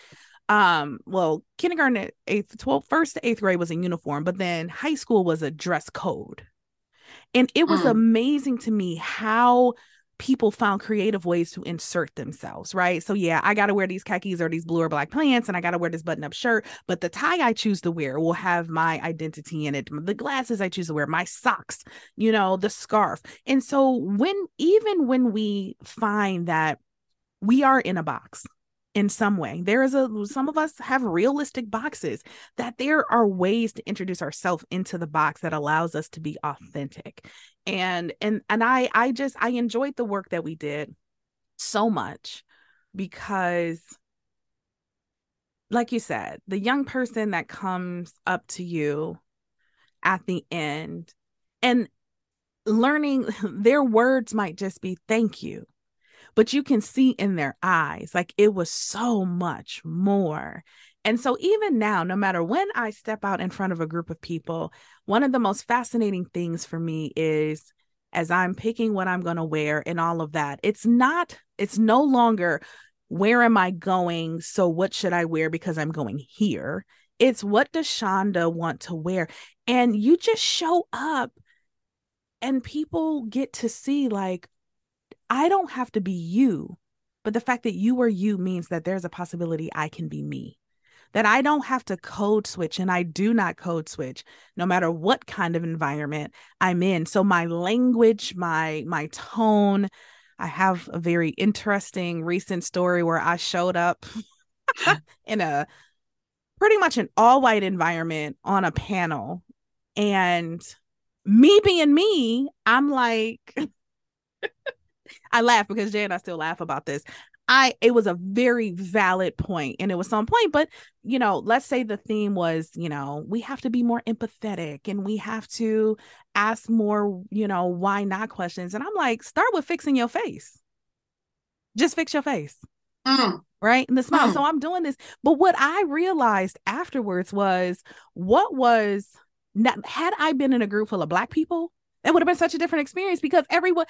Um, well, kindergarten, eighth, 12th, first to eighth grade was in uniform, but then high school was a dress code. And it was mm. amazing to me how people found creative ways to insert themselves, right? So yeah, I got to wear these khakis or these blue or black pants and I got to wear this button-up shirt, but the tie I choose to wear will have my identity in it. The glasses I choose to wear, my socks, you know, the scarf. And so when even when we find that we are in a box, in some way. There is a some of us have realistic boxes that there are ways to introduce ourselves into the box that allows us to be authentic. And and and I I just I enjoyed the work that we did so much because like you said, the young person that comes up to you at the end and learning their words might just be thank you but you can see in their eyes like it was so much more. And so, even now, no matter when I step out in front of a group of people, one of the most fascinating things for me is as I'm picking what I'm going to wear and all of that, it's not, it's no longer where am I going? So, what should I wear because I'm going here? It's what does Shanda want to wear? And you just show up and people get to see, like, I don't have to be you, but the fact that you are you means that there's a possibility I can be me. That I don't have to code switch and I do not code switch no matter what kind of environment I'm in. So my language, my my tone, I have a very interesting recent story where I showed up in a pretty much an all white environment on a panel and me being me, I'm like I laugh because Jay and I still laugh about this. I it was a very valid point and it was some point, but you know, let's say the theme was, you know, we have to be more empathetic and we have to ask more, you know, why not questions. And I'm like, start with fixing your face. Just fix your face. Mm. Right. And the smile. Mm. So I'm doing this. But what I realized afterwards was what was not had I been in a group full of black people, it would have been such a different experience because everyone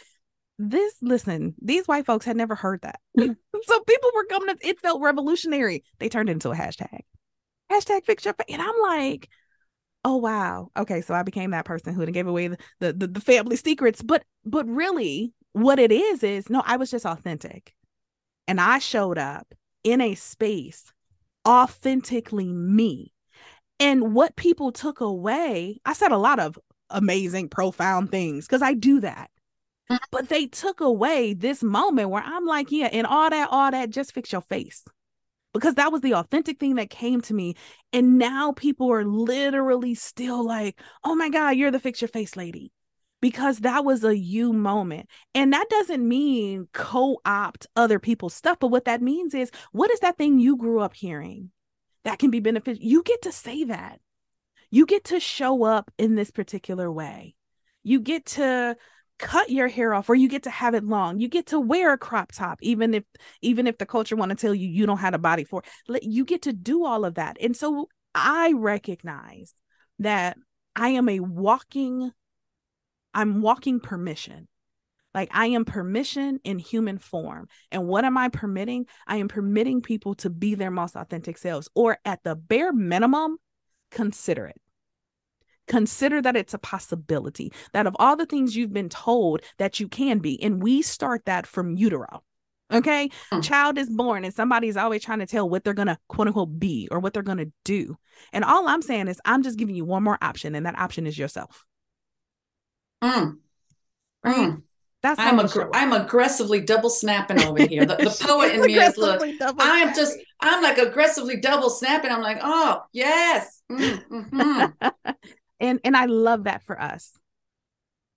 this listen these white folks had never heard that. So people were coming to, it felt revolutionary. They turned into a hashtag. Hashtag fix your and i'm like oh wow. Okay so i became that person who gave away the, the, the, the family secrets. But but really what it is is no i was just authentic. And i showed up in a space authentically me. And what people took away i said a lot of amazing profound things because i do that but they took away this moment where I'm like, yeah, and all that, all that, just fix your face. Because that was the authentic thing that came to me. And now people are literally still like, oh my God, you're the fix your face lady. Because that was a you moment. And that doesn't mean co opt other people's stuff. But what that means is, what is that thing you grew up hearing that can be beneficial? You get to say that. You get to show up in this particular way. You get to cut your hair off or you get to have it long. You get to wear a crop top even if even if the culture want to tell you you don't have a body for it. You get to do all of that. And so i recognize that i am a walking i'm walking permission. Like i am permission in human form. And what am i permitting? I am permitting people to be their most authentic selves or at the bare minimum consider it consider that it's a possibility that of all the things you've been told that you can be and we start that from utero okay mm. child is born and somebody's always trying to tell what they're gonna quote unquote be or what they're gonna do and all i'm saying is i'm just giving you one more option and that option is yourself mm. right mm. That's I'm aggr- I'm aggressively double snapping over here. The, the poet in me is look. I am just I'm like aggressively double snapping. I'm like, oh yes. Mm, mm-hmm. and and I love that for us.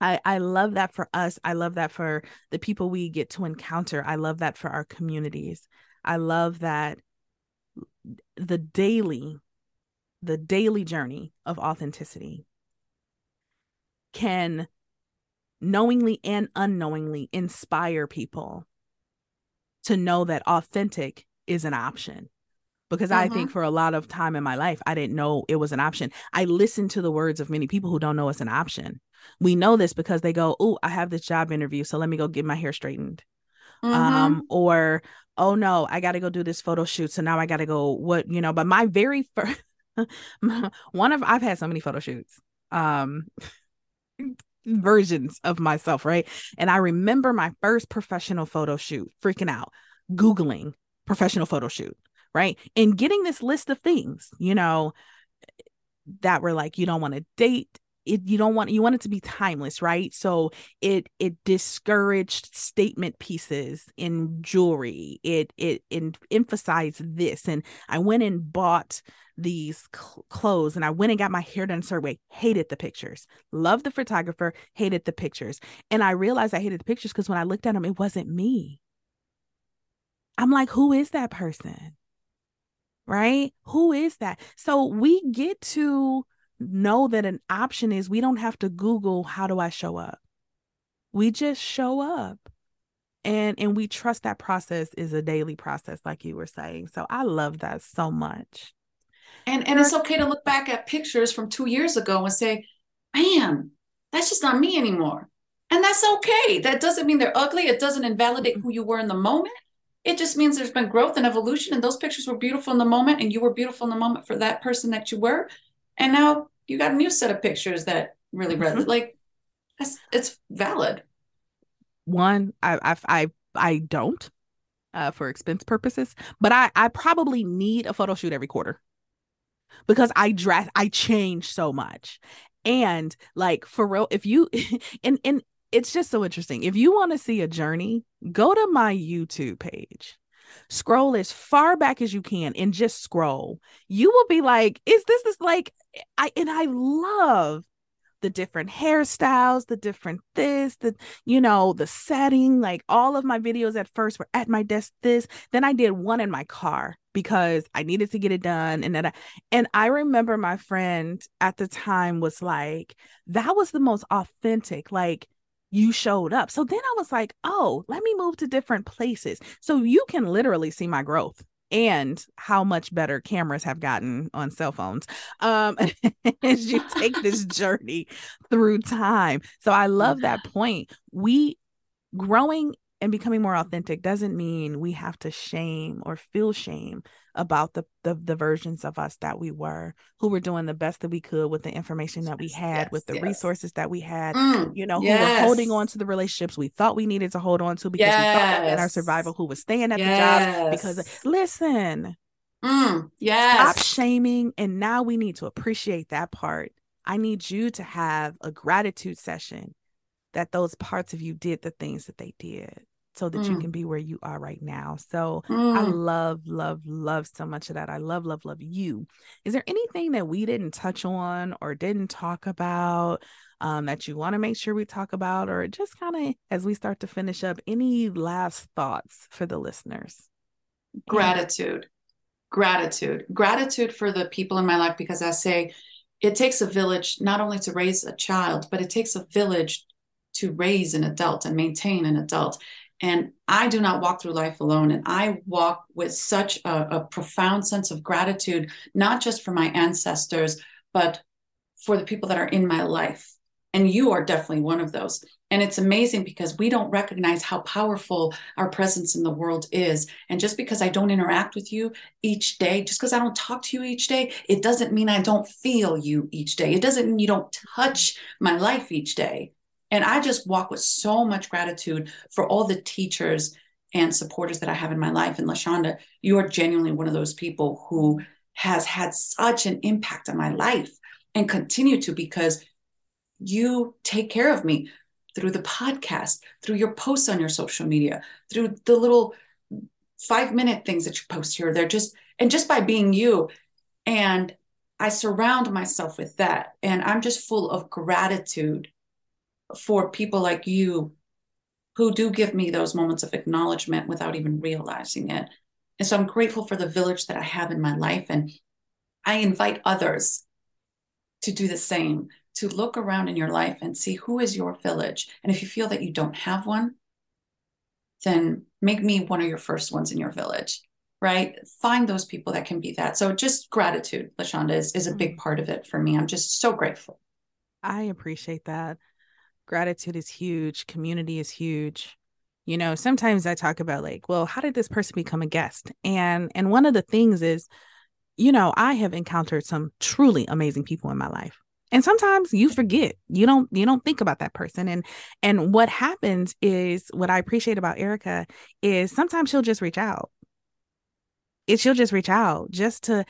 I, I love that for us. I love that for the people we get to encounter. I love that for our communities. I love that the daily, the daily journey of authenticity can knowingly and unknowingly inspire people to know that authentic is an option because. I think mm-hmm. for a lot of time in my life, I didn't know it was an option. I listened to the words of many people who don't know it's an option. We know this because they go, Oh, I have this job interview. So let me go get my hair straightened. Mm-hmm. Um, or, Oh no, I got to go do this photo shoot. So now I got to go, what, you know, but my very first, one of, I've had so many photo shoots. Um, versions of myself, right? And I remember my first professional photo shoot, freaking out, Googling professional photo shoot right? And getting this list of things, you know, that were like, you don't want to date it you don't want you want it to be timeless right? So it it discouraged statement pieces in jewelry. It it, it emphasized this and i went and bought these cl- clothes and i went and got my hair done a certain way. Hated the pictures. Loved the photographer. Hated the pictures. And i realized i hated the pictures because when i looked at them it wasn't me. I'm like who is that person right? Who is that? So we get to know that an option is we don't have to Google, how do I show up? We just show up. And and we trust that process is a daily process, like you were saying. So I love that so much. And and it's okay to look back at pictures from two years ago and say, man, that's just not me anymore. And that's okay. That doesn't mean they're ugly. It doesn't invalidate mm-hmm. who you were in the moment. It just means there's been growth and evolution, and those pictures were beautiful in the moment, and you were beautiful in the moment for that person that you were. And now you got a new set of pictures that really mm-hmm. resonate. Like, it's valid. One, I, I, I, I don't uh, for expense purposes, but I, I probably need a photo shoot every quarter because I dress, I change so much. And like for real, if you and and it's just so interesting. If you want to see a journey, go to my YouTube page. Scroll as far back as you can and just scroll. You will be like, is this this like I and I love the different hairstyles, the different this, the you know, the setting. Like all of my videos at first were at my desk, this. Then I did one in my car because I needed to get it done. And then I, and I remember my friend at the time was like, that was the most authentic. Like you showed up. So then I was like, oh, let me move to different places. So you can literally see my growth and how much better cameras have gotten on cell phones um, as you take this journey through time. So I love that point. We growing and becoming more authentic doesn't mean we have to shame or feel shame about the, the, the versions of us that we were who were doing the best that we could with the information that we had yes, with the yes. resources that we had mm, you know yes. who were holding on to the relationships we thought we needed to hold on to because we thought in our survival who was staying at the job because listen. Mm, yes. stop shaming and now we need to appreciate that part. I need you to have a gratitude session that those parts of you did the things that they did so that mm. you can be where you are right now. So mm. I love, love, love so much of that. I love, love, love you. Is there anything that we didn't touch on or didn't talk about um, that you want to make sure we talk about, or just kind of as we start to finish up, any last thoughts for the listeners? Gratitude, gratitude, gratitude for the people in my life because I say it takes a village not only to raise a child, but it takes a village to raise an adult and maintain an adult. And I do not walk through life alone. And I walk with such a, a, profound sense of gratitude, not just for my ancestors, but for the people that are in my life. And you are definitely one of those. And it's amazing because we don't recognize how powerful our presence in the world is. And just because I don't interact with you each day, just because I don't talk to you each day, it doesn't mean I don't feel you each day. It doesn't mean you don't touch my life each day. And I just walk with so much gratitude for all the teachers and supporters that I have in my life. And LaShanda, you are genuinely one of those people who has had such an impact on my life and continue to because you take care of me. through the podcast, through your posts on your social media, through the little five minute things that you post here. They're just, and just by being you. And I surround myself with that. And I'm just full of gratitude for people like you who do give me those moments of acknowledgement without even realizing it. And so I'm grateful for the village that I have in my life. And I invite others to do the same, to look around in your life and see who is your village. And if you feel that you don't have one, then make me one of your first ones in your village, right? Find those people that can be that. So just gratitude, LaShanda, is, is a big mm. part of it for me. I'm just so grateful. I appreciate that. Gratitude is huge. Community is huge. You know, sometimes I talk about like, well, how did this person become a guest? And and one of the things is you know, I have encountered some truly amazing people in my life. And sometimes you forget. You don't you don't think about that person. And and what happens is what I appreciate about Erika is sometimes she'll just reach out. It she'll just reach out just to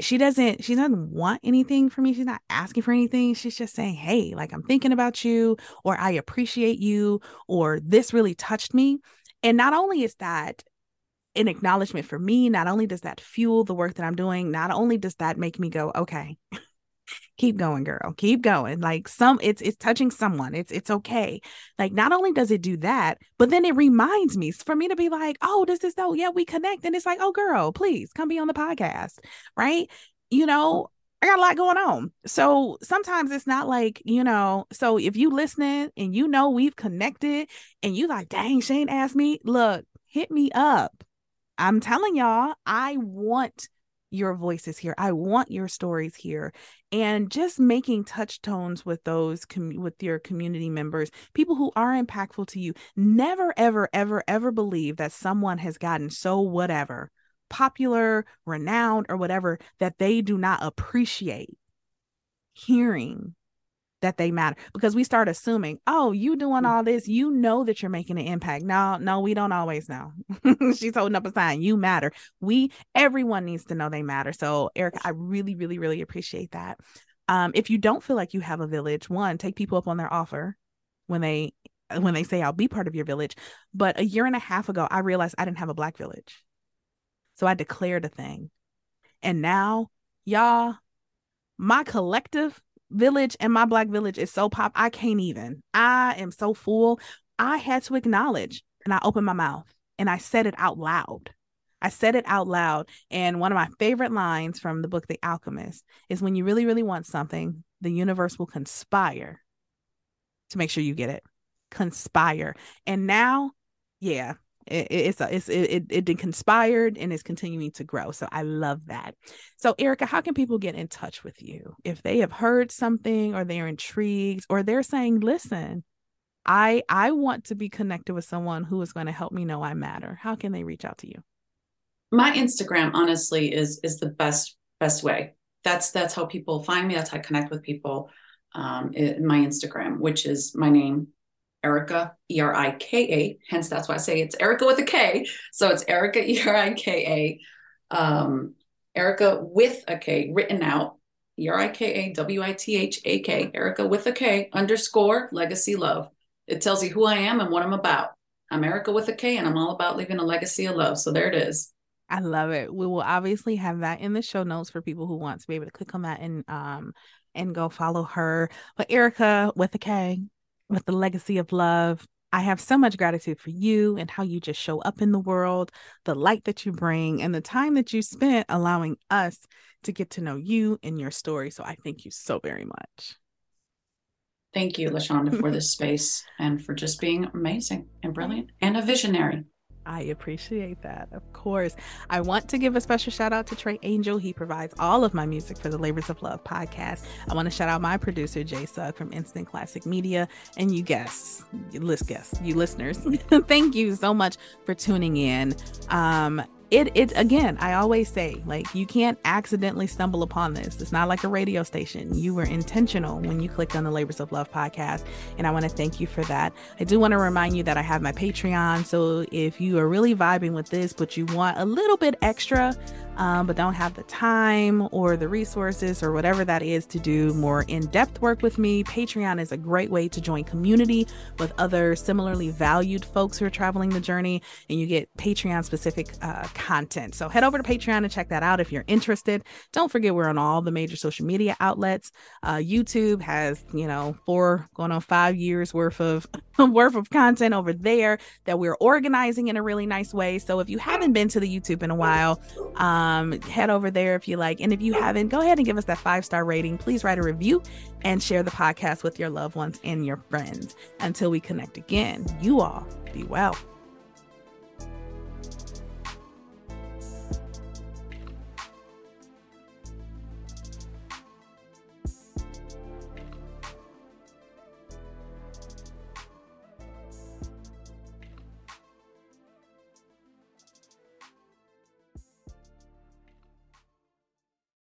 she doesn't she doesn't want anything from me she's not asking for anything she's just saying hey like i'm thinking about you or i appreciate you or this really touched me and not only is that an acknowledgement for me. Not only does that fuel the work that I'm doing, not only does that make me go, okay, keep going, girl, keep going. Like some, it's it's touching someone. It's it's okay. Like not only does it do that, but then it reminds me for me to be like, oh, this is so yeah, we connect, and it's like, oh, girl, please come be on the podcast, right? You know, I got a lot going on. So sometimes it's not like, you know, so if you listening and you know we've connected and you like, dang, Shane asked me, look, hit me up. I'm telling y'all, I want your voices here. I want your stories here. And just making touch tones with those com- with your community members, people who are impactful to you. Never ever ever ever believe that someone has gotten so whatever, popular, renowned or whatever that they do not appreciate hearing that they matter because we start assuming, oh, you doing mm. all this, you know that you're making an impact. No, no, we don't always know. She's holding up a sign. You matter. We, everyone needs to know they matter. So, Erika, I really, really, really appreciate that. Um, if you don't feel like you have a village, one, take people up on their offer when they when they say I'll be part of your village. But a year and a half ago, I realized I didn't have a black village. So I declared a thing. And now, y'all, my collective village and my black village is so pop. I can't even. I am so full. I had to acknowledge and I opened my mouth and I said it out loud. I said it out loud. And one of my favorite lines from the book The Alchemist is when you really, really want something, the universe will conspire to make sure you get it. Conspire. And now, yeah, it, it's a, it's it, it it conspired and is continuing to grow. So I love that. So Erika, how can people get in touch with you if they have heard something or they're intrigued or they're saying, "Listen, I I want to be connected with someone who is going to help me know I matter." How can they reach out to you? My Instagram, honestly, is is the best best way. That's that's how people find me. That's how I connect with people. Um, in my Instagram, which is my name, Erika, E R I K A. Hence, that's why I say it's Erika with a K. So it's Erika, E R I K A. Um, Erika with a K written out, E R I K A W I T H A K, Erika with a K underscore legacy love. It tells you who I am and what I'm about. I'm Erika with a K and I'm all about leaving a legacy of love. So there it is. I love it. We will obviously have that in the show notes for people who want to be able to click on that and um and go follow her. But Erika with a K, with the legacy of love. I have so much gratitude for you and how you just show up in the world, the light that you bring, and the time that you spent allowing us to get to know you and your story. So I thank you so very much. Thank you, LaShanda, for this space and for just being amazing and brilliant and a visionary. I appreciate that. Of course. I want to give a special shout out to Trey Angel. He provides all of my music for the Labors of Love podcast. I want to shout out my producer, Jay Sugg from Instant Classic Media. And you guests, list guests, you listeners, thank you so much for tuning in. Um, it it again i always say like you can't accidentally stumble upon this. It's not like a radio station. You were intentional when you clicked on the labors of love podcast and i want to thank you for that. I do want to remind you that i have my patreon so if you are really vibing with this but you want a little bit extra um, but don't have the time or the resources or whatever that is to do more in depth work with me, Patreon is a great way to join community with other similarly valued folks who are traveling the journey, and you get Patreon specific uh, content. So head over to Patreon and check that out if you're interested. Don't forget, we're on all the major social media outlets. Uh, YouTube has, you know, four going on five years worth of worth of content over there that we're organizing in a really nice way. So if you haven't been to the YouTube in a while, um, head over there if you like. And if you haven't, go ahead and give us that five star rating. Please write a review and share the podcast with your loved ones and your friends. Until we connect again, you all be well.